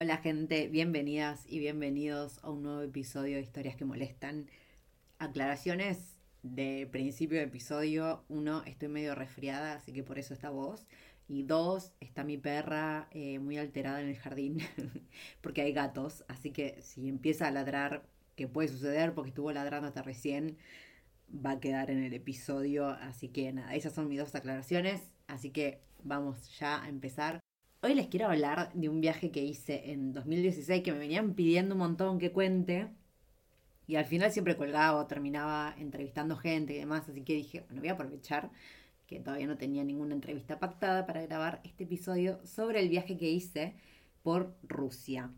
Hola gente, bienvenidas y bienvenidos a un nuevo episodio de Historias que Molestan. Aclaraciones de principio de episodio. Uno, estoy medio resfriada, así que por eso está voz. Y dos, está mi perra eh, muy alterada en el jardín, porque hay gatos. Así que si empieza a ladrar, que puede suceder porque estuvo ladrando hasta recién, va a quedar en el episodio. Así que nada, esas son mis dos aclaraciones. Así que vamos ya a empezar. Hoy les quiero hablar de un viaje que hice en 2016 que me venían pidiendo un montón que cuente. Y al final siempre colgaba o terminaba entrevistando gente y demás. Así que dije, bueno, voy a aprovechar que todavía no tenía ninguna entrevista pactada para grabar este episodio sobre el viaje que hice por Rusia.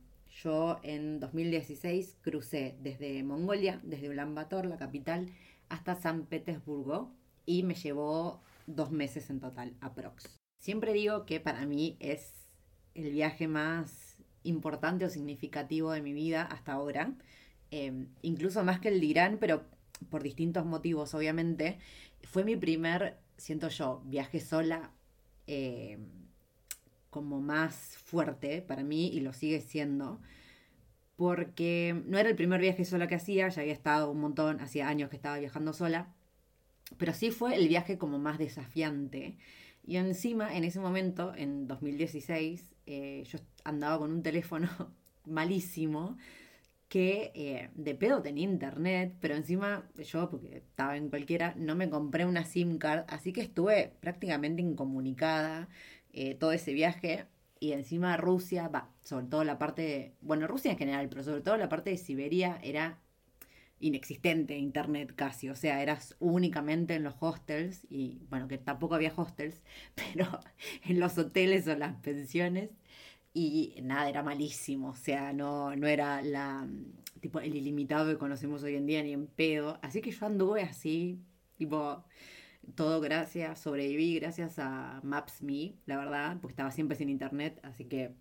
Yo en 2016 crucé desde Mongolia, desde Ulaanbaatar, la capital, hasta San Petersburgo y me llevó dos meses en total, aprox. Siempre digo que para mí es el viaje más importante o significativo de mi vida hasta ahora, eh, incluso más que el de Irán, pero por distintos motivos, obviamente. Fue mi primer, siento yo, viaje sola eh, como más fuerte para mí y lo sigue siendo. Porque no era el primer viaje sola que hacía, ya había estado un montón, hacía años que estaba viajando sola, pero sí fue el viaje como más desafiante. Y encima, en ese momento, en 2016, eh, yo andaba con un teléfono malísimo que eh, de pedo tenía internet, pero encima yo, porque estaba en cualquiera, no me compré una SIM card, así que estuve prácticamente incomunicada eh, todo ese viaje. Y encima Rusia, va, sobre todo la parte, de, bueno, Rusia en general, pero sobre todo la parte de Siberia era inexistente internet casi, o sea, eras únicamente en los hostels y bueno, que tampoco había hostels, pero en los hoteles o las pensiones y nada, era malísimo, o sea, no, no era la tipo el ilimitado que conocemos hoy en día ni en pedo, así que yo anduve así, tipo todo gracias, sobreviví gracias a Maps.me, la verdad, porque estaba siempre sin internet, así que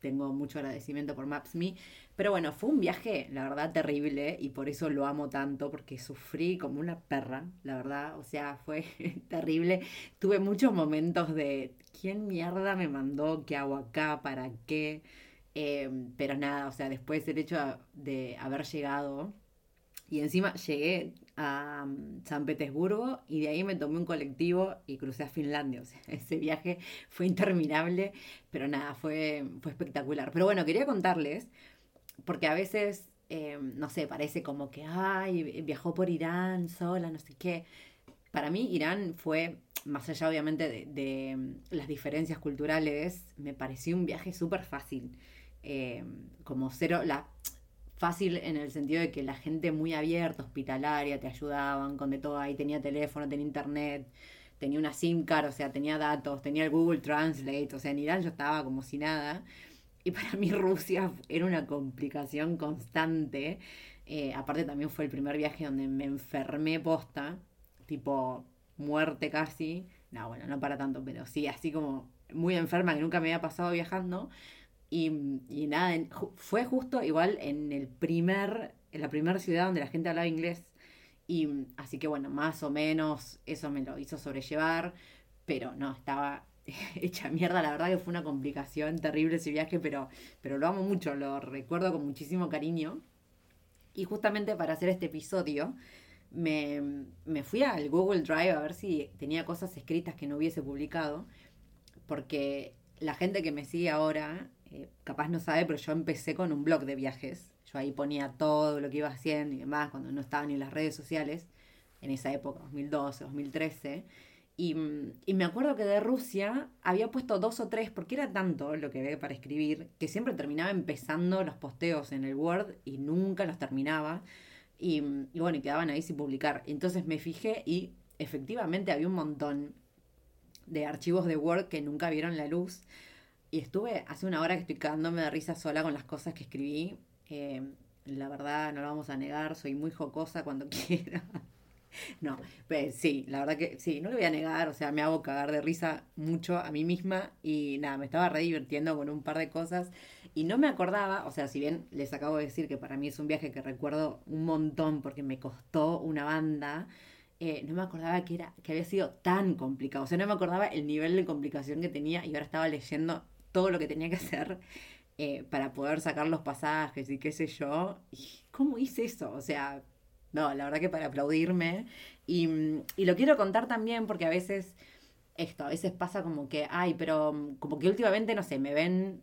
tengo mucho agradecimiento por Maps.me. Pero bueno, fue un viaje, la verdad, terrible y por eso lo amo tanto, porque sufrí como una perra, la verdad. O sea, fue terrible. Tuve muchos momentos de, ¿quién mierda me mandó? ¿Qué hago acá? ¿Para qué? Em, pero nada, o sea, después el hecho de haber llegado y encima llegué a mm, San Petersburgo y de ahí me tomé un colectivo y crucé a Finlandia. O sea, ese viaje fue interminable, pero nada, fue, fue espectacular. Pero bueno, quería contarles, porque a veces, eh, no sé, parece como que, ay, viajó por Irán sola, no sé qué. Para mí Irán fue, más allá obviamente de, mm, las diferencias culturales, me pareció un viaje súper fácil. Eh, como cero, la, fácil en el sentido de que la gente muy abierta, hospitalaria, te ayudaban con de todo ahí, tenía teléfono, tenía internet, tenía una SIM card, o sea, tenía datos, tenía el Google Translate, o sea, en Irán yo estaba como si nada. Y para mí Rusia era una complicación constante. Eh, aparte también fue el primer viaje donde me enfermé posta, tipo muerte casi. No, bueno, no para tanto, pero sí, así como muy enferma que nunca me había pasado viajando. Y, nada, fue justo igual en el primer, en la primera ciudad donde la gente hablaba inglés. Y así que bueno, más o menos eso me lo hizo sobrellevar. Pero no, estaba hecha mierda. La verdad que fue una complicación terrible ese viaje, pero, pero lo amo mucho, lo recuerdo con muchísimo cariño. Y justamente para hacer este episodio, me, me fui al Google Drive a ver si tenía cosas escritas que no hubiese publicado porque la gente que me sigue ahora, eh, capaz no sabe, pero yo empecé con un blog de viajes. Yo ahí ponía todo lo que iba haciendo y demás, cuando no estaban ni las redes sociales, en esa época, 2012, 2013. Y, y, me acuerdo que de Rusia había puesto dos o tres, porque era tanto lo que ve para escribir, que siempre terminaba empezando los posteos en el Word y nunca los terminaba. Y, y bueno, y quedaban ahí sin publicar. Entonces me fijé y efectivamente había un montón de archivos de Word que nunca vieron la luz. Y estuve hace una hora que estoy quedándome de risa sola con las cosas que escribí. Eh, la verdad, no lo vamos a negar, soy muy jocosa cuando quiera. no, pues sí, la verdad que sí, no lo voy a negar, o sea, me hago cagar de risa mucho a mí misma y nada, me estaba re divirtiendo con un par de cosas y no me acordaba, o sea, si bien les acabo de decir que para mí es un viaje que recuerdo un montón porque me costó una banda, eh, no me acordaba que, era, que había sido tan complicado. O sea, no me acordaba el nivel de complicación que tenía y ahora estaba leyendo todo lo que tenía que hacer eh, para poder sacar los pasajes y qué sé yo. Y ¿Cómo hice eso? O sea, no, la verdad que para aplaudirme. Y, y lo quiero contar también porque a veces, esto, a veces pasa como que, ay, pero como que últimamente, no sé, me ven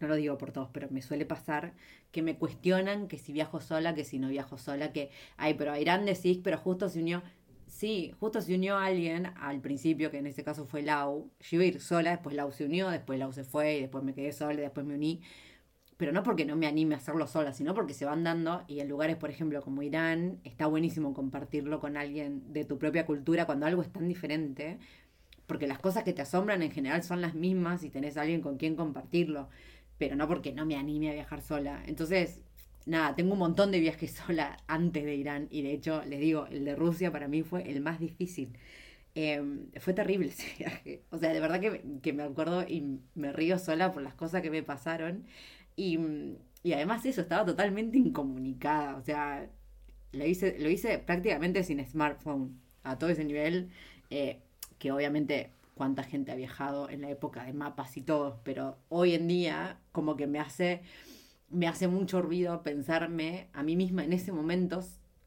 no lo digo por todos, pero me suele pasar que me cuestionan que si viajo sola, que si no viajo sola, que, ay, pero a Irán decís, pero justo se unió, sí, justo se unió alguien al principio, que en este caso fue Lau, yo iba a ir sola, después Lau se unió, después Lau se fue, y después me quedé sola, y después me uní, pero no porque no me anime a hacerlo sola, sino porque se van dando, y en lugares, por ejemplo, como Irán, está buenísimo compartirlo con alguien de tu propia cultura cuando algo es tan diferente, porque las cosas que te asombran en general son las mismas y tenés alguien con quien compartirlo pero no porque no me anime a viajar sola. Entonces, nada, tengo un montón de viajes sola antes de Irán y de hecho, les digo, el de Rusia para mí fue el más difícil. Em, fue terrible ese viaje. O sea, de verdad que, me acuerdo y me río sola por las cosas que me pasaron. Y, y además eso, estaba totalmente incomunicada. O sea, lo hice, lo hice prácticamente sin smartphone. A todo ese nivel, eh, que obviamente cuánta gente ha viajado en la época de mapas y todo, pero hoy en día como que me hace, me hace mucho ruido pensarme a mí misma en ese momento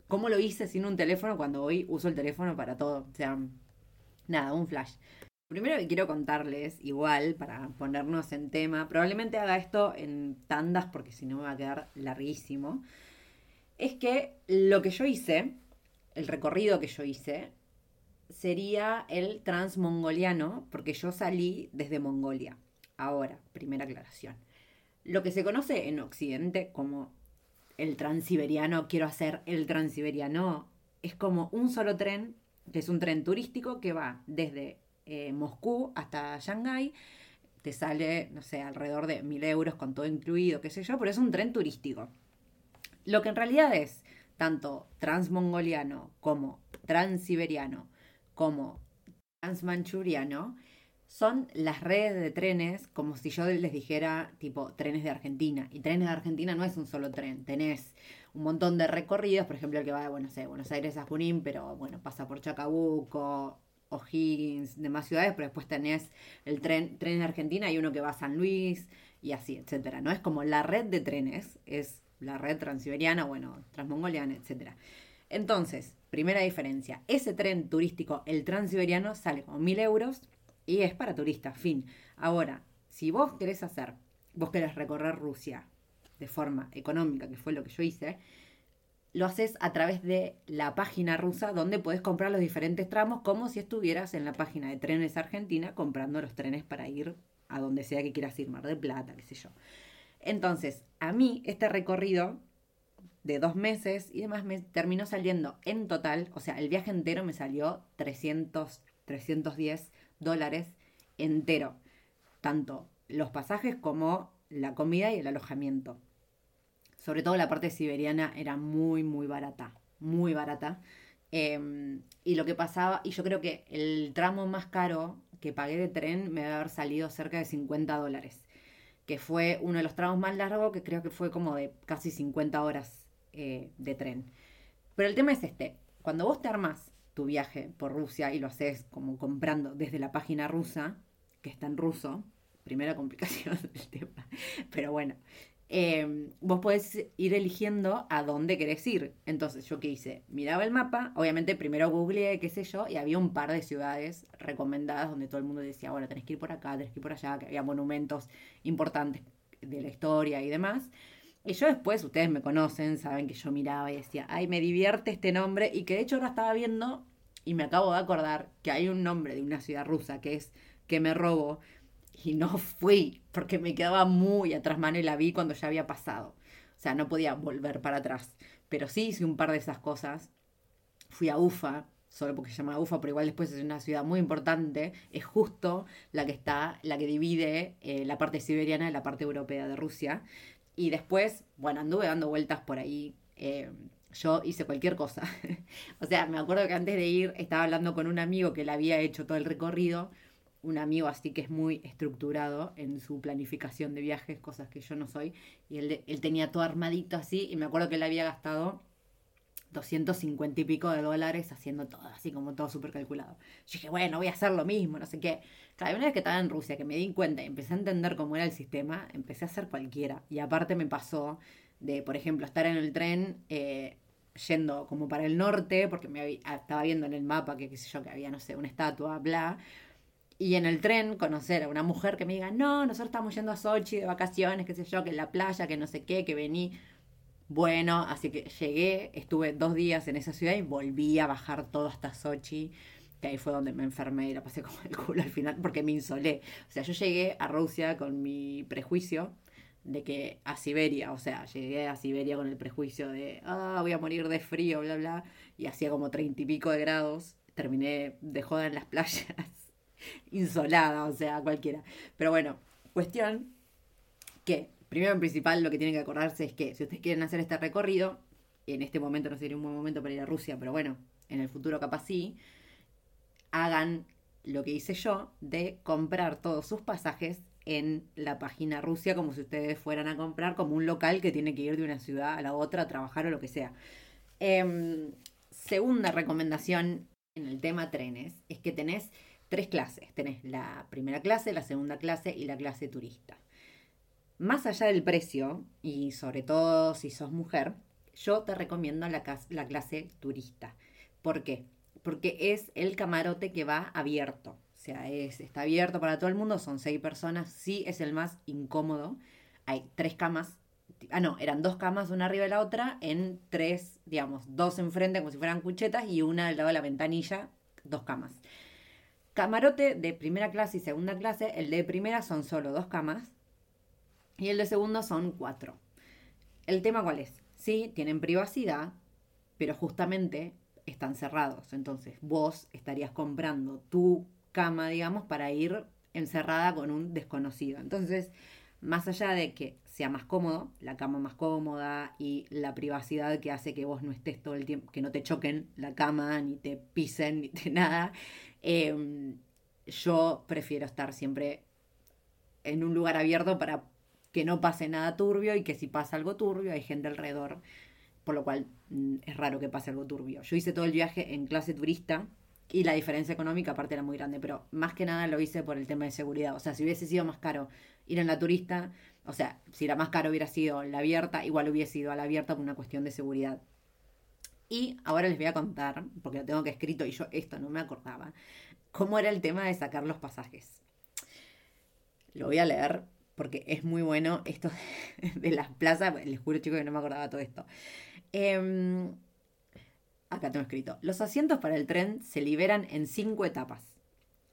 cómo lo hice sin un teléfono cuando hoy uso el teléfono para todo. O sea, nada, un flash. Primero que quiero contarles, igual, para ponernos en tema, probablemente haga esto en tandas porque si no me va a quedar larguísimo, es que lo que yo hice, el recorrido que yo hice, sería el transmongoliano, porque yo salí desde Mongolia. Ahora, primera aclaración. Lo que se conoce en Occidente como el transiberiano, quiero hacer el transiberiano, es como un solo tren, que es un tren turístico que va desde eh, Moscú hasta Shanghái. Te sale, no sé, alrededor de mil euros con todo incluido, qué sé yo, pero es un tren turístico. Lo que en realidad es tanto transmongoliano como transiberiano como transmanchuriano son las redes de trenes, como si yo les dijera tipo trenes de Argentina. Y trenes de Argentina no es un solo tren, tenés un montón de recorridos, por ejemplo el que va de Aires, Buenos Aires a Junín, pero bueno, pasa por Chacabuco, O'Higgins, demás ciudades, pero después tenés el tren, tren de Argentina y uno que va a San Luis y así, etcétera. No es como la red de trenes, es la red transiberiana, bueno, transmongoliana, etcétera. Entonces, primera diferencia, ese tren turístico, el transiberiano, sale con mil euros y es para turistas, fin. Ahora, si vos querés hacer, vos querés recorrer Rusia de forma económica, que fue lo que yo hice, lo haces a través de la página rusa donde puedes comprar los diferentes tramos como si estuvieras en la página de Trenes Argentina comprando los trenes para ir a donde sea que quieras ir, Mar del Plata, qué sé yo. Entonces, a mí este recorrido de dos meses y demás me terminó saliendo en total, o sea, el viaje entero me salió 300, 310 dólares entero, tanto los pasajes como la comida y el alojamiento. Sobre todo la parte siberiana era muy, muy barata, muy barata. Em, y lo que pasaba, y yo creo que el tramo más caro que pagué de tren me debe haber salido cerca de 50 dólares, que fue uno de los tramos más largos, que creo que fue como de casi 50 horas eh, de tren. Pero el tema es este, cuando vos te armas tu viaje por Rusia y lo haces como comprando desde la página rusa, que está en ruso, primera complicación del tema, pero bueno, eh, vos podés ir eligiendo a dónde querés ir. Entonces, ¿yo qué hice? Miraba el mapa, obviamente primero googleé, qué sé yo, y había un par de ciudades recomendadas donde todo el mundo decía, bueno, tenés que ir por acá, tenés que ir por allá, que había monumentos importantes de la historia y demás. Y yo después, ustedes me conocen, saben que yo miraba y decía, ay, me divierte este nombre, y que de hecho ahora estaba viendo y me acabo de acordar que hay un nombre de una ciudad rusa que es que me robo y no fui porque me quedaba muy atrás mano y la vi cuando ya había pasado. O sea, no podía volver para atrás. Pero sí hice un par de esas cosas. Fui a Ufa, solo porque se llama Ufa, pero igual después es una ciudad muy importante. Es justo la que está, la que divide eh, la parte siberiana de la parte europea de Rusia. Y después, bueno, anduve dando vueltas por ahí. Eh, yo hice cualquier cosa. o sea, me acuerdo que antes de ir estaba hablando con un amigo que le había hecho todo el recorrido, un amigo así que es muy estructurado en su planificación de viajes, cosas que yo no soy, y él, él tenía todo armadito así, y me acuerdo que él había gastado 250 y pico de dólares haciendo todo, así como todo súper calculado. Yo dije, bueno, voy a hacer lo mismo, no sé qué. Claro, una vez que estaba en Rusia, que me di cuenta y empecé a entender cómo era el sistema, empecé a hacer cualquiera. Y aparte me pasó de, por ejemplo, estar en el tren eh, yendo como para el norte, porque me ah, estaba viendo en el mapa que, qué sé yo, que había, no sé, una estatua, bla. Y en el tren conocer a una mujer que me diga, no, nosotros estamos yendo a Sochi de vacaciones, qué sé yo, que en la playa, que no sé qué, que vení. Bueno, así que llegué, estuve dos días en esa ciudad y volví a bajar todo hasta Sochi, que ahí fue donde me enfermé y la pasé como el culo al final, porque me insolé. O sea, yo llegué a Rusia con mi prejuicio de que a Siberia, o sea, llegué a Siberia con el prejuicio de, ah, voy a morir de frío, bla, bla, y hacía como treinta y pico de grados, terminé de joda en las playas, insolada, o sea, cualquiera. Pero bueno, cuestión que, primero en principal, lo que tienen que acordarse es que si ustedes quieren hacer este recorrido, en este momento no sería un buen momento para ir a Rusia, pero bueno, en el futuro capaz sí, hagan lo que hice yo de comprar todos sus pasajes en la página Rusia como si ustedes fueran a comprar como un local que tiene que ir de una ciudad a la otra a trabajar o lo que sea. Em, segunda recomendación en el tema trenes es que tenés tres clases. Tenés la primera clase, la segunda clase y la clase turista. Más allá del precio, y sobre todo si sos mujer, yo te recomiendo la, la clase turista. ¿Por qué? Porque es el camarote que va abierto. O sea, es, está abierto para todo el mundo, son seis personas, sí es el más incómodo. Hay tres camas, ah no, eran dos camas una arriba de la otra, en tres, digamos, dos enfrente como si fueran cuchetas y una al lado de la ventanilla, dos camas. Camarote de primera clase y segunda clase, el de primera son solo dos camas y el de segundo son cuatro. ¿El tema cuál es? Sí, tienen privacidad, pero justamente están cerrados. Entonces vos estarías comprando tu cama, digamos, para ir encerrada con un desconocido. Entonces, más allá de que sea más cómodo, la cama más cómoda y la privacidad que hace que vos no estés todo el tiempo, que no te choquen la cama, ni te pisen, ni te nada, em, yo prefiero estar siempre en un lugar abierto para que no pase nada turbio y que si pasa algo turbio hay gente alrededor, por lo cual mm, es raro que pase algo turbio. Yo hice todo el viaje en clase turista, y la diferencia económica aparte era muy grande, pero más que nada lo hice por el tema de seguridad. O sea, si hubiese sido más caro ir en la turista, o sea, si la más caro hubiera sido la abierta, igual hubiese ido a la abierta por una cuestión de seguridad. Y ahora les voy a contar, porque lo tengo que escrito y yo esto no me acordaba, cómo era el tema de sacar los pasajes. Lo voy a leer porque es muy bueno esto de las plazas. Les juro, chicos, que no me acordaba todo esto. Eh, Acá tengo escrito. Los asientos para el tren se liberan en cinco etapas.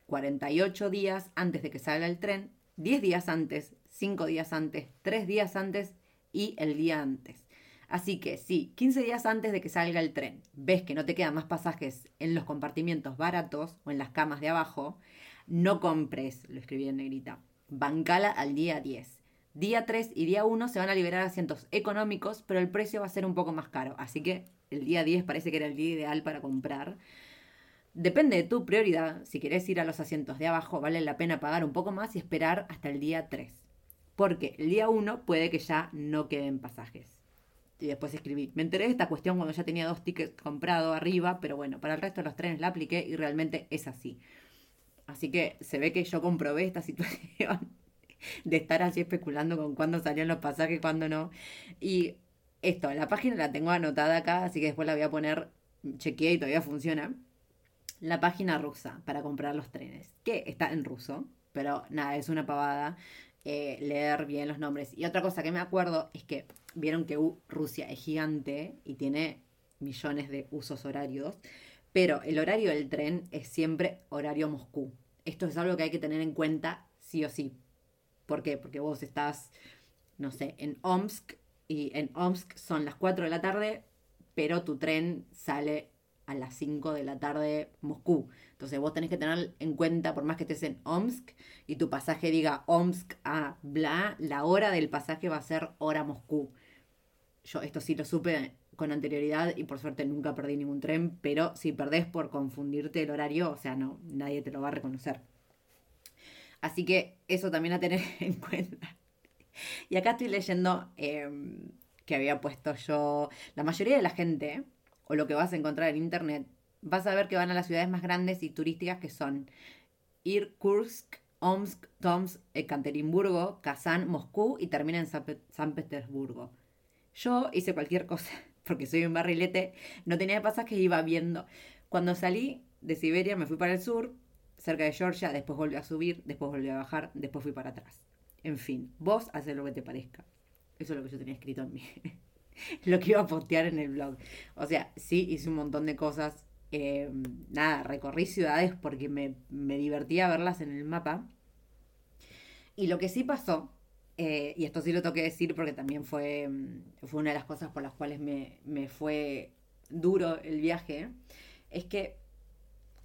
48 días antes de que salga el tren, 10 días antes, 5 días antes, 3 días antes y el día antes. Así que si 15 días antes de que salga el tren ves que no te quedan más pasajes en los compartimientos baratos o en las camas de abajo, no compres, lo escribí en negrita, bancala al día 10. Día 3 y día 1 se van a liberar asientos económicos, pero el precio va a ser un poco más caro. Así que el día 10 parece que era el día ideal para comprar. Depende de tu prioridad. Si querés ir a los asientos de abajo, vale la pena pagar un poco más y esperar hasta el día 3. Porque el día 1 puede que ya no queden pasajes. Y después escribí. Me enteré de esta cuestión cuando ya tenía dos tickets comprados arriba, pero bueno, para el resto de los trenes la apliqué y realmente es así. Así que se ve que yo comprobé esta situación de estar así especulando con cuándo salían los pasajes, cuándo no. Y esto, la página la tengo anotada acá, así que después la voy a poner, chequeé y todavía funciona. La página rusa para comprar los trenes, que está en ruso, pero nada, es una pavada eh, leer bien los nombres. Y otra cosa que me acuerdo es que vieron que Rusia es gigante y tiene millones de usos horarios, pero el horario del tren es siempre horario Moscú. Esto es algo que hay que tener en cuenta sí o sí. ¿Por qué? Porque vos estás, no sé, en Omsk y en Omsk son las 4 de la tarde, pero tu tren sale a las 5 de la tarde Moscú. Entonces vos tenés que tener en cuenta, por más que estés en Omsk y tu pasaje diga Omsk a bla, la hora del pasaje va a ser hora Moscú. Yo esto sí lo supe con anterioridad y por suerte nunca perdí ningún tren, pero si perdés por confundirte el horario, o sea, no, nadie te lo va a reconocer. Así que eso también a tener en cuenta. Y acá estoy leyendo em, que había puesto yo, la mayoría de la gente, o lo que vas a encontrar en internet, vas a ver que van a las ciudades más grandes y turísticas que son Irkutsk, Omsk, Tomsk, Ekaterinburgo, Kazán, Moscú y termina en San Petersburgo. Yo hice cualquier cosa porque soy un barrilete, no tenía pasaje, iba viendo. Cuando salí de Siberia me fui para el sur, cerca de Georgia, después volví a subir, después volví a bajar, después fui para atrás. En fin, vos haces lo que te parezca. Eso es lo que yo tenía escrito en mí. lo que iba a postear en el blog. O sea, sí, hice un montón de cosas. Em, nada, recorrí ciudades porque me, me divertía verlas en el mapa. Y lo que sí pasó eh, y esto sí lo tengo que decir porque también fue, mm, fue una de las cosas por las cuales me, fue duro el viaje, es que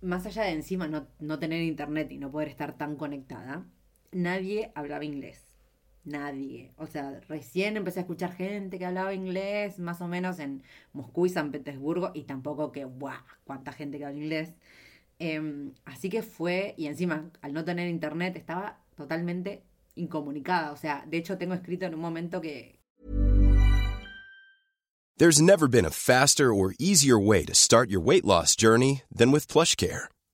más allá de encima no, no, tener internet y no poder estar tan conectada, nadie hablaba inglés. Nadie. O sea, recién empecé a escuchar gente que hablaba inglés, más o menos en Moscú y San Petersburgo, y tampoco que, ¡guau! ¿Cuánta gente que habla inglés? Em, así que fue, y encima, al no tener internet, estaba totalmente incomunicada. O sea, de hecho tengo escrito en un momento que... There's never been a faster or easier way to start your weight loss journey than with PlushCare.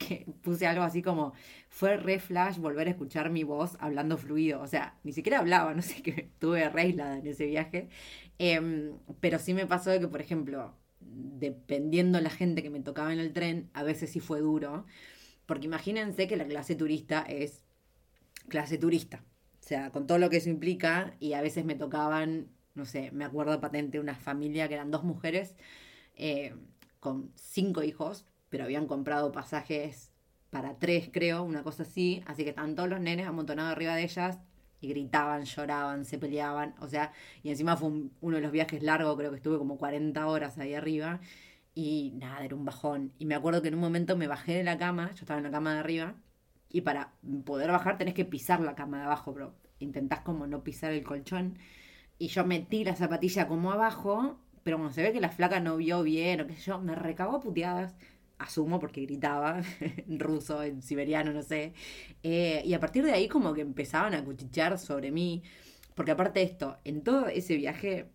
Que puse algo así como fue re flash volver a escuchar mi voz hablando fluido. O sea, ni siquiera hablaba, no sé qué, tuve re aislada en ese viaje. Em, pero sí me pasó de que, por ejemplo, dependiendo la gente que me tocaba en el tren, a veces sí fue duro. Porque imagínense que la clase turista es clase turista. O sea, con todo lo que eso implica, y a veces me tocaban, no sé, me acuerdo patente una familia que eran dos mujeres eh, con cinco hijos, pero habían comprado pasajes para tres, creo, una cosa así. Así que estaban todos los nenes amontonados arriba de ellas y gritaban, lloraban, se peleaban, o sea, y encima fue uno de los viajes largos, creo que estuve como 40 horas ahí arriba, y nada, era un bajón. Y me acuerdo que en un momento me bajé de la cama, yo estaba en la cama de arriba, y para poder bajar tenés que pisar la cama de abajo, bro. Intentás como no pisar el colchón. Y yo metí la zapatilla como abajo, pero cuando se ve que la flaca no vio bien o qué sé yo, me recagó puteadas. Asumo porque gritaba en ruso, en siberiano, no sé. Eh, y a partir de ahí como que empezaban a cuchichear sobre mí. Porque aparte de esto, en todo ese viaje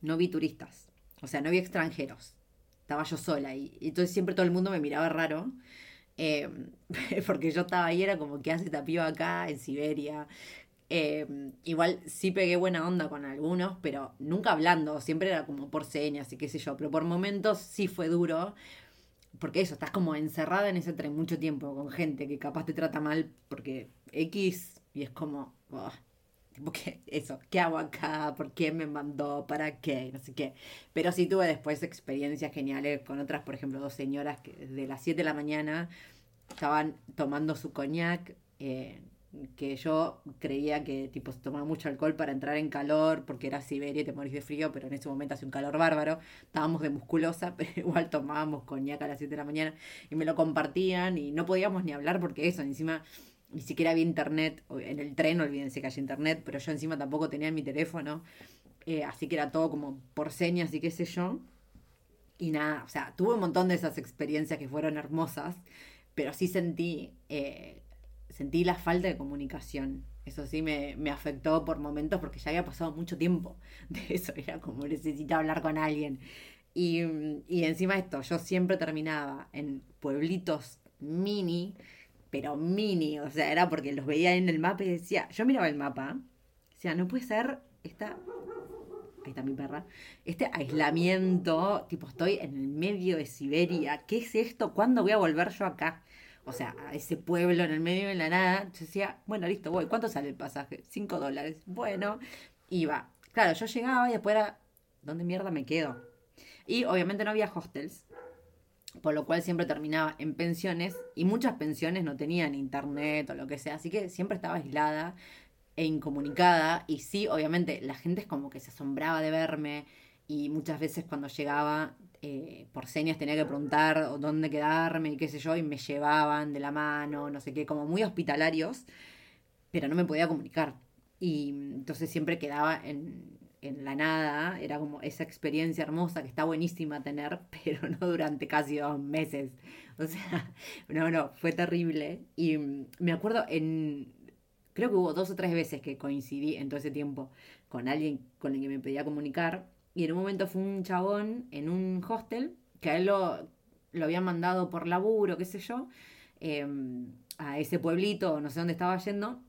no vi turistas. O sea, no vi extranjeros. Estaba yo sola y, entonces siempre todo el mundo me miraba raro. Eh, porque yo estaba ahí, era como, ¿qué hace esta piba acá en Siberia? Eh, igual sí pegué buena onda con algunos, pero nunca hablando, siempre era como por señas y qué sé yo, pero por momentos sí fue duro, porque eso, estás como encerrada en ese tren mucho tiempo con gente que capaz te trata mal porque X y es como, oh, tipo, ¿qué? Eso, ¿qué hago acá? ¿Por qué me mandó? ¿Para qué? No sé qué. Pero sí tuve después experiencias geniales con otras, por ejemplo, dos señoras que desde las 7 de la mañana estaban tomando su coñac. Eh, que yo creía que tipo se tomaba mucho alcohol para entrar en calor porque era Siberia y te morís de frío, pero en ese momento hace un calor bárbaro, estábamos de musculosa, pero igual tomábamos coñac a las 7 de la mañana y me lo compartían y no podíamos ni hablar porque eso, encima ni siquiera había internet, en el tren olvídense que hay internet, pero yo encima tampoco tenía mi teléfono, eh, así que era todo como por señas y qué sé yo. Y nada, o sea, tuve un montón de esas experiencias que fueron hermosas, pero sí sentí eh, sentí la falta de comunicación. Eso sí me, afectó por momentos porque ya había pasado mucho tiempo de eso. Era como necesitaba hablar con alguien. Y, y encima esto, yo siempre terminaba en pueblitos mini, pero mini. O sea, era porque los veía en el mapa y decía, yo miraba el mapa, decía, no puede ser esta ahí está mi perra, este aislamiento, tipo estoy en el medio de Siberia, ¿qué es esto? ¿Cuándo voy a volver yo acá? O sea, a ese pueblo en el medio de la nada, yo decía, bueno, listo, voy. ¿Cuánto sale el pasaje? Cinco dólares. Bueno, iba. Claro, yo llegaba y después era, ¿dónde mierda me quedo? Y obviamente no había hostels, por lo cual siempre terminaba en pensiones y muchas pensiones no tenían internet o lo que sea, así que siempre estaba aislada e incomunicada y sí, obviamente la gente es como que se asombraba de verme y muchas veces cuando llegaba eh, por señas tenía que preguntar dónde quedarme y qué sé yo, y me llevaban de la mano, no sé qué, como muy hospitalarios, pero no me podía comunicar. Y entonces siempre quedaba en, en la nada, era como esa experiencia hermosa que está buenísima tener, pero no durante casi dos meses. O sea, no, no, fue terrible. Y me acuerdo en, creo que hubo dos o tres veces que coincidí en todo ese tiempo con alguien con el que me podía comunicar y en un momento fue un chabón en un hostel, que a él lo, lo habían mandado por laburo, qué sé yo, em, a ese pueblito, no sé dónde estaba yendo,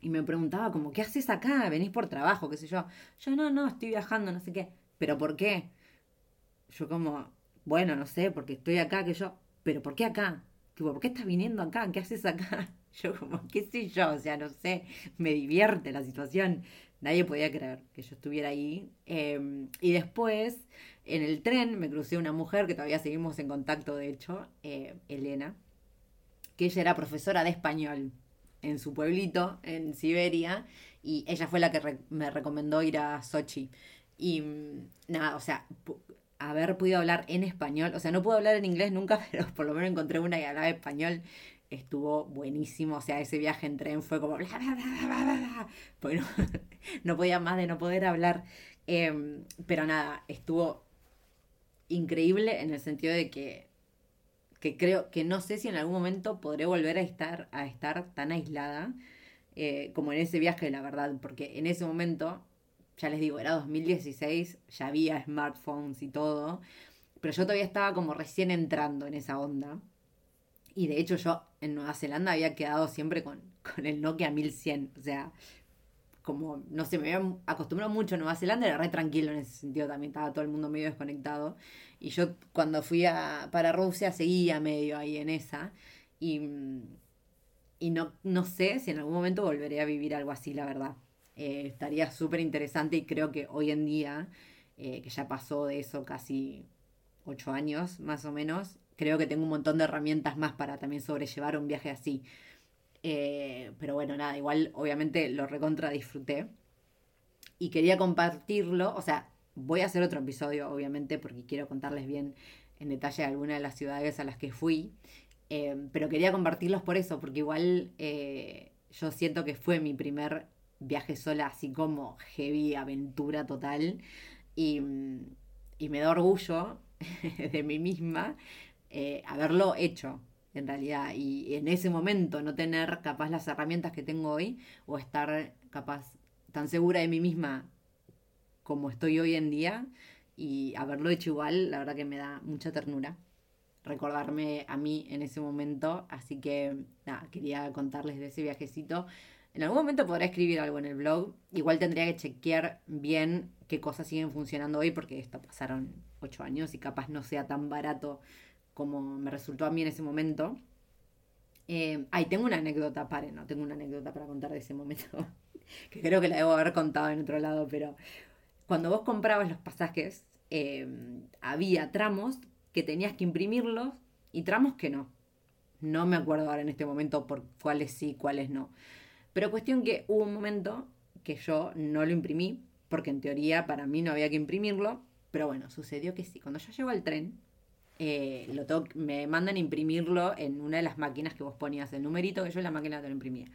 y me preguntaba como, ¿qué haces acá? ¿Venís por trabajo? qué sé yo. Yo no, no, estoy viajando, no sé qué. ¿Pero por qué? Yo como, bueno, no sé, porque estoy acá, que yo, ¿pero por qué acá? Tipo, ¿por qué estás viniendo acá? ¿Qué haces acá? Yo como, qué sé yo, o sea, no sé, me divierte la situación. Nadie podía creer que yo estuviera ahí. Em, y después, en el tren, me crucé una mujer que todavía seguimos en contacto, de hecho, eh, Elena, que ella era profesora de español en su pueblito, en Siberia, y ella fue la que me recomendó ir a Sochi. Y mm, nada, o sea, haber podido hablar en español, o sea, no puedo hablar en inglés nunca, pero por lo menos encontré una que hablaba español estuvo buenísimo. O sea, ese viaje en tren fue como bla, bla, bla, Porque no, podía más de no poder hablar. Em, pero nada, estuvo increíble en el sentido de que, que creo que no sé si en algún momento podré volver a estar, a estar tan aislada eh, como en ese viaje, la verdad. Porque en ese momento, ya les digo, era 2016, ya había smartphones y todo. Pero yo todavía estaba como recién entrando en esa onda. Y de hecho yo en Nueva Zelanda había quedado siempre con, con el Nokia 1100. O sea, como, no sé, me había acostumbrado mucho a Nueva Zelanda, era re tranquilo en ese sentido también, estaba todo el mundo medio desconectado. Y yo cuando fui a, para Rusia seguía medio ahí en esa. Y, y no, no sé si en algún momento volveré a vivir algo así, la verdad. Eh, estaría súper interesante y creo que hoy en día, eh, que ya pasó de eso casi ocho años más o menos, creo que tengo un montón de herramientas más para también sobrellevar un viaje así. Eh, pero bueno, nada, igual obviamente lo recontra disfruté. Y quería compartirlo, o sea, voy a hacer otro episodio obviamente porque quiero contarles bien en detalle algunas de las ciudades a las que fui. Eh, pero quería compartirlos por eso, porque igual eh, yo siento que fue mi primer viaje sola, así como heavy, aventura total. Y, y me da orgullo de mí misma eh, haberlo hecho, en realidad. Y en ese momento no tener capaz las herramientas que tengo hoy o estar capaz tan segura de mí misma como estoy hoy en día y haberlo hecho igual, la verdad que me da mucha ternura recordarme a mí en ese momento. Así que nada, quería contarles de ese viajecito. En algún momento podré escribir algo en el blog. Igual tendría que chequear bien qué cosas siguen funcionando hoy porque esto pasaron ocho años y capaz no sea tan barato como me resultó a mí en ese momento. Eh, ahí tengo una anécdota, pare, no, tengo una anécdota para contar de ese momento, que creo que la debo haber contado en otro lado, pero cuando vos comprabas los pasajes, eh, había tramos que tenías que imprimirlos y tramos que no. No me acuerdo ahora en este momento por cuáles sí, cuáles no. Pero cuestión que hubo un momento que yo no lo imprimí, porque en teoría para mí no había que imprimirlo, pero bueno, sucedió que sí. Cuando yo llego al tren, eh, lo me mandan imprimirlo en una de las máquinas que vos ponías el numerito, que yo en la máquina te lo imprimía.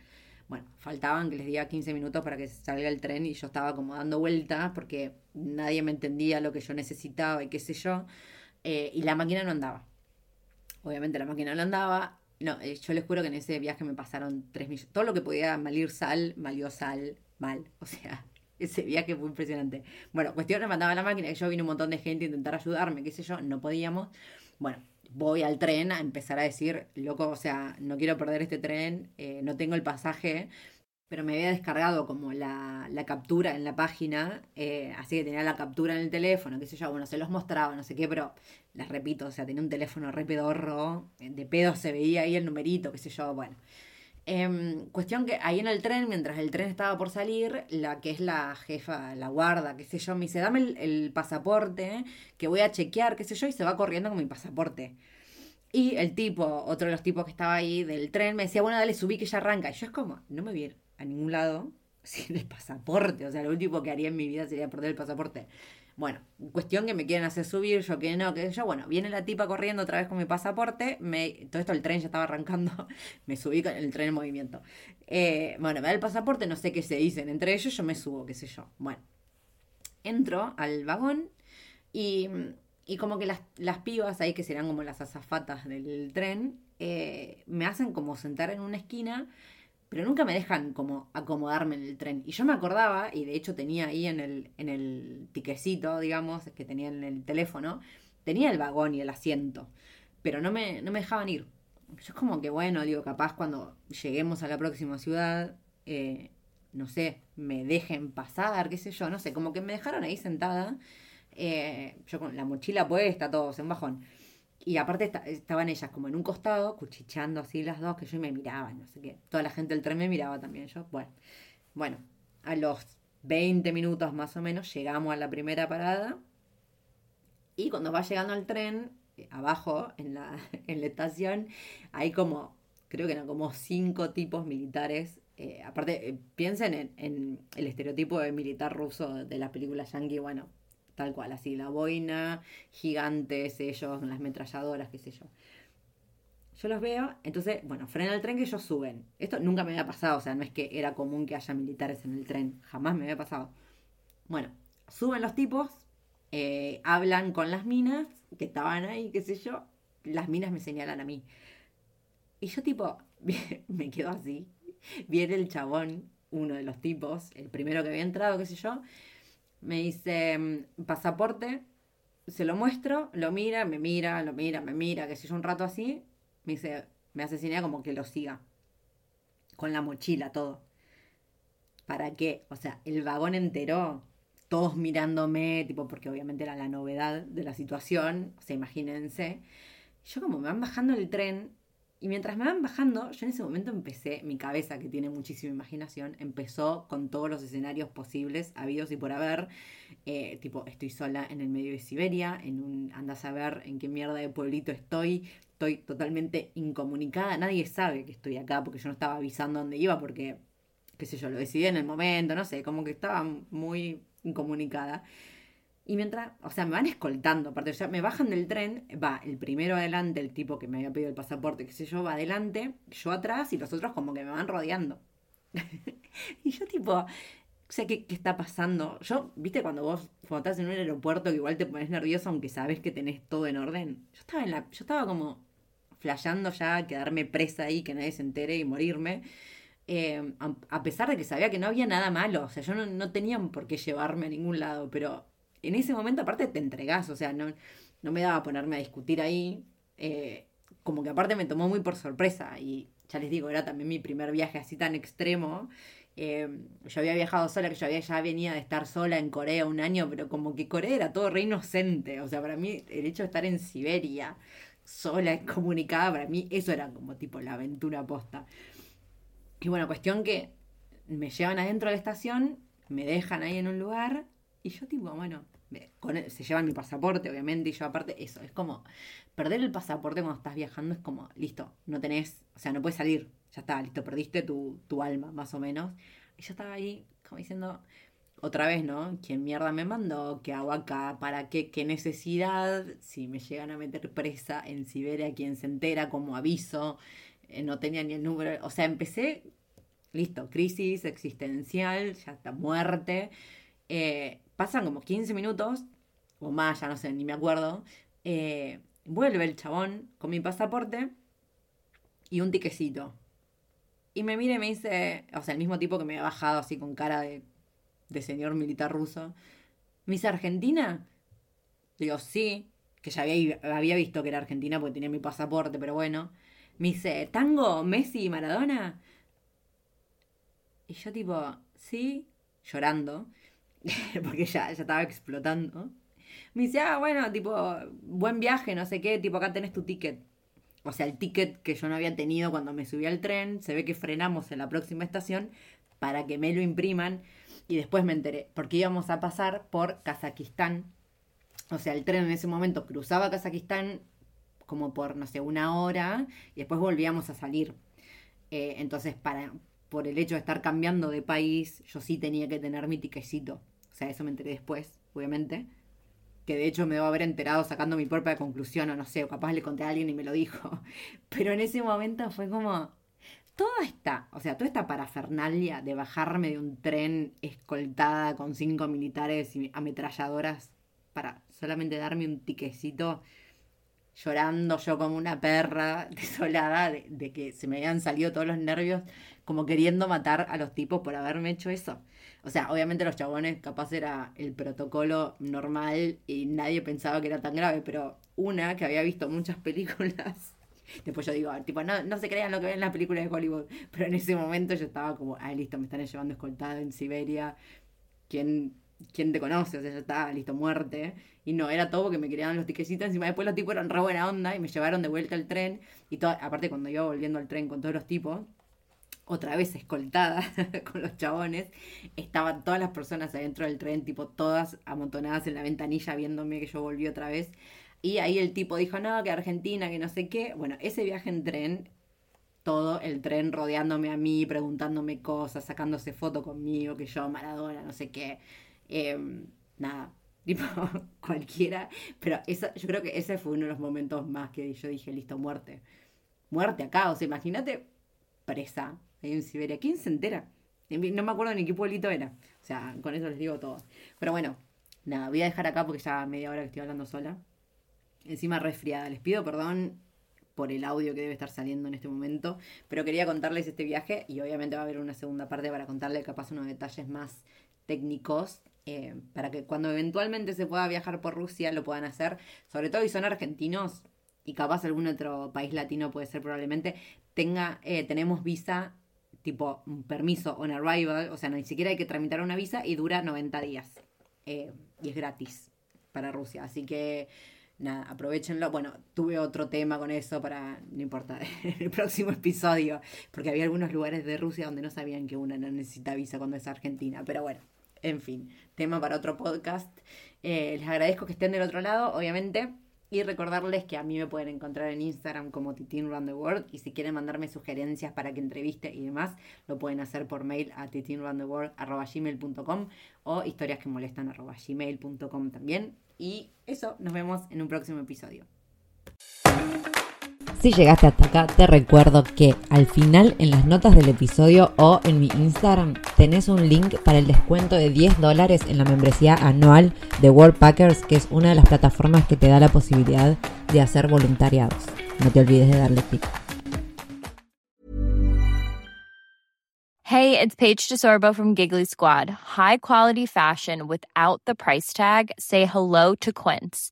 Bueno, faltaban que les diga 15 minutos para que salga el tren y yo estaba como dando vueltas porque nadie me entendía lo que yo necesitaba y qué sé yo. Eh, y la máquina no andaba. Obviamente la máquina no andaba. No, eh, yo les juro que en ese viaje me pasaron tres millones. Todo lo que podía malir sal, malió sal, mal. O sea, ese viaje fue impresionante. Bueno, cuestión mandaba la máquina, que yo vine un montón de gente a intentar ayudarme, qué sé yo, no podíamos. Bueno, voy al tren a empezar a decir, loco, o sea, no quiero perder este tren, eh, no tengo el pasaje, pero me había descargado como la, captura en la página, eh, así que tenía la captura en el teléfono, qué sé yo, bueno, se los mostraba, no sé qué, pero les repito, o sea, tenía un teléfono re pedorro, eh, de pedo se veía ahí el numerito, qué sé yo, bueno. Em, cuestión que ahí en el tren, mientras el tren estaba por salir, la que es la jefa, la guarda, qué sé yo, me dice, dame el, el pasaporte, que voy a chequear, qué sé yo, y se va corriendo con mi pasaporte. Y el tipo, otro de los tipos que estaba ahí del tren, me decía, bueno, dale, subí que ya arranca. Y yo es como, no me vi a ningún lado sin el pasaporte. O sea, lo último que haría en mi vida sería perder el pasaporte. Bueno, cuestión que me quieren hacer subir, yo que no, que yo, bueno, viene la tipa corriendo otra vez con mi pasaporte, me, todo esto el tren ya estaba arrancando, me subí con el tren en movimiento. Eh, bueno, me da el pasaporte, no sé qué se dicen, entre ellos yo me subo, qué sé yo. Bueno, entro al vagón y, y como que las, las, pibas ahí, que serán como las azafatas del tren, eh, me hacen como sentar en una esquina pero nunca me dejan como acomodarme en el tren. Y yo me acordaba, y de hecho tenía ahí en el, en el tiquecito, digamos, que tenía en el teléfono, tenía el vagón y el asiento, pero no me, no me dejaban ir. Yo es como que, bueno, digo, capaz cuando lleguemos a la próxima ciudad, eh, no sé, me dejen pasar, qué sé yo, no sé, como que me dejaron ahí sentada, eh, yo con la mochila puesta, todos en bajón. Y aparte estaban ellas como en un costado, cuchicheando así las dos, que yo me miraba, no sé qué. Toda la gente del tren me miraba también, yo. Bueno, bueno, a los 20 minutos más o menos llegamos a la primera parada. Y cuando va llegando el tren, eh, abajo, en la, en la estación, hay como, creo que eran como cinco tipos militares. Eh, aparte, eh, piensen en, en, el estereotipo de militar ruso de la película yankee, bueno, tal cual, así, la boina, gigantes, ellos, las metralladoras, qué sé yo. Yo los veo, entonces, bueno, frena el tren que ellos suben. Esto nunca me había pasado, o sea, no es que era común que haya militares en el tren, jamás me había pasado. Bueno, suben los tipos, eh, hablan con las minas que estaban ahí, qué sé yo, las minas me señalan a mí. Y yo tipo, me quedo así, viene el chabón, uno de los tipos, el primero que había entrado, qué sé yo, me dice, mm, pasaporte, se lo muestro, lo mira, me mira, lo mira, me mira, que si yo un rato así, me dice, me señal como que lo siga. Con la mochila, todo. ¿Para qué? O sea, el vagón entero, todos mirándome, tipo, porque obviamente era la novedad de la situación, o sea, imagínense. Yo como me van bajando el tren, y mientras me van bajando, yo en ese momento empecé, mi cabeza que tiene muchísima imaginación, empezó con todos los escenarios posibles, habidos y por haber. Eh, tipo, estoy sola en el medio de Siberia, en un, andas a ver en qué mierda de pueblito estoy, estoy totalmente incomunicada, nadie sabe que estoy acá porque yo no estaba avisando dónde iba porque, qué sé yo, lo decidí en el momento, no sé, como que estaba muy incomunicada. Y mientras, o sea, me van escoltando, aparte, o sea, me bajan del tren, va el primero adelante, el tipo que me había pedido el pasaporte, qué sé yo, va adelante, yo atrás y los otros como que me van rodeando. y yo tipo, o sea, ¿qué, ¿qué, está pasando? Yo, viste, cuando vos, cuando estás en un aeropuerto que igual te pones nervioso aunque sabes que tenés todo en orden. Yo estaba en la, yo estaba como flasheando ya, quedarme presa ahí, que nadie se entere y morirme. Eh, a, pesar de que sabía que no había nada malo, o sea, yo no, no tenía por qué llevarme a ningún lado, pero en ese momento aparte te entregás, o sea, no, no me daba a ponerme a discutir ahí, eh, como que aparte me tomó muy por sorpresa y ya les digo, era también mi primer viaje así tan extremo. Eh, yo había viajado sola, que yo había ya venía de estar sola en Corea un año, pero como que Corea era todo re inocente, o sea, para mí el hecho de estar en Siberia, sola, comunicada, para mí eso era como tipo la aventura posta. Y bueno, cuestión que me llevan adentro de la estación, me dejan ahí en un lugar y yo tipo, bueno, se llevan mi pasaporte, obviamente, y yo aparte, eso, es como, perder el pasaporte cuando estás viajando es como, listo, no tenés, o sea, no puedes salir, ya está, listo, perdiste tu, tu alma, más o menos. Y yo estaba ahí, como diciendo, otra vez, ¿no? ¿Quién mierda me mandó? ¿Qué hago acá? ¿Para qué? ¿Qué necesidad? Si me llegan a meter presa en Siberia, ¿quién se entera? como aviso? Eh, no tenía ni el número. O sea, empecé, listo, crisis existencial, ya está muerte. Eh, pasan como 15 minutos, o más, ya no sé, ni me acuerdo. Eh, vuelve el chabón con mi pasaporte y un tiquecito. Y me mira y me dice, o sea, el mismo tipo que me había bajado así con cara de, señor militar ruso. ¿Me dice Argentina? Digo, sí, que ya había, había visto que era Argentina porque tenía mi pasaporte, pero bueno. Me dice, ¿tango, Messi y Maradona? Y yo tipo, sí, llorando. porque ya, ya estaba explotando. Me dice, ah, bueno, tipo, buen viaje, no sé qué, tipo, acá tenés tu ticket. O sea, el ticket que yo no había tenido cuando me subí al tren, se ve que frenamos en la próxima estación para que me lo impriman. Y después me enteré, porque íbamos a pasar por Kazajistán. O sea, el tren en ese momento cruzaba Kazajistán como por, no sé, una hora y después volvíamos a salir. Eh, entonces, para, por el hecho de estar cambiando de país, yo sí tenía que tener mi tiquecito. O sea, eso me enteré después, obviamente. Que de hecho me debo haber enterado sacando mi propia conclusión, o no sé, o capaz le conté a alguien y me lo dijo. Pero en ese momento fue como. Toda esta, o sea, toda esta parafernalia de bajarme de un tren escoltada con cinco militares y ametralladoras para solamente darme un tiquecito llorando yo como una perra desolada de, de, que se me habían salido todos los nervios, como queriendo matar a los tipos por haberme hecho eso. O sea, obviamente los chabones capaz era el protocolo normal y nadie pensaba que era tan grave, pero una que había visto muchas películas, después yo digo, tipo, no, no se crean lo que ven en las películas de Hollywood, pero en ese momento yo estaba como, ay, listo, me están llevando escoltada en Siberia, ¿quién, quién te conoce? O sea, ya estaba, listo, muerte. Y no, era todo porque me querían los tiquecitos. Encima después los tipos eran re buena onda y me llevaron de vuelta al tren. Y todo, aparte cuando iba volviendo al tren con todos los tipos, otra vez escoltada con los chabones, estaban todas las personas adentro del tren, tipo todas amontonadas en la ventanilla viéndome que yo volví otra vez. Y ahí el tipo dijo, no, que Argentina, que no sé qué. Bueno, ese viaje en tren, todo el tren rodeándome a mí, preguntándome cosas, sacándose foto conmigo, que yo, Maradona, no sé qué. Em, nada, tipo cualquiera. Pero esa, yo creo que ese fue uno de los momentos más que yo dije, listo, muerte. Muerte acá, o sea, imagínate presa en Siberia. ¿Quién se entera? No me acuerdo ni qué pueblito era. O sea, con eso les digo todo. Pero bueno, nada, voy a dejar acá porque ya media hora que estoy hablando sola. Encima resfriada. Les pido perdón por el audio que debe estar saliendo en este momento. Pero quería contarles este viaje y obviamente va a haber una segunda parte para contarles capaz unos detalles más técnicos. Eh, para que cuando eventualmente se pueda viajar por Rusia lo puedan hacer. Sobre todo si son argentinos y capaz algún otro país latino puede ser probablemente. Tenga, eh, tenemos visa tipo un permiso on arrival, o sea, ni siquiera hay que tramitar una visa y dura 90 días. Eh, y es gratis para Rusia. Así que, nada, aprovechenlo. Bueno, tuve otro tema con eso para, no importa, en el próximo episodio, porque había algunos lugares de Rusia donde no sabían que una no necesita visa cuando es argentina. Pero bueno, en fin, tema para otro podcast. Eh, les agradezco que estén del otro lado, obviamente. Y recordarles que a mí me pueden encontrar en Instagram como Titin Run the World. Y si quieren mandarme sugerencias para que entreviste y demás, lo pueden hacer por mail a titinruntheworld.gmail.com o historiasquemolestan.gmail.com también. Y eso, nos vemos en un próximo episodio. Si llegaste hasta acá, te recuerdo que al final en las notas del episodio o en mi Instagram tenés un link para el descuento de 10 dólares en la membresía anual de World Packers, que es una de las plataformas que te da la posibilidad de hacer voluntariados. No te olvides de darle clic. Hey, it's Paige DeSorbo from Giggly Squad. High quality fashion without the price tag. Say hello to Quince.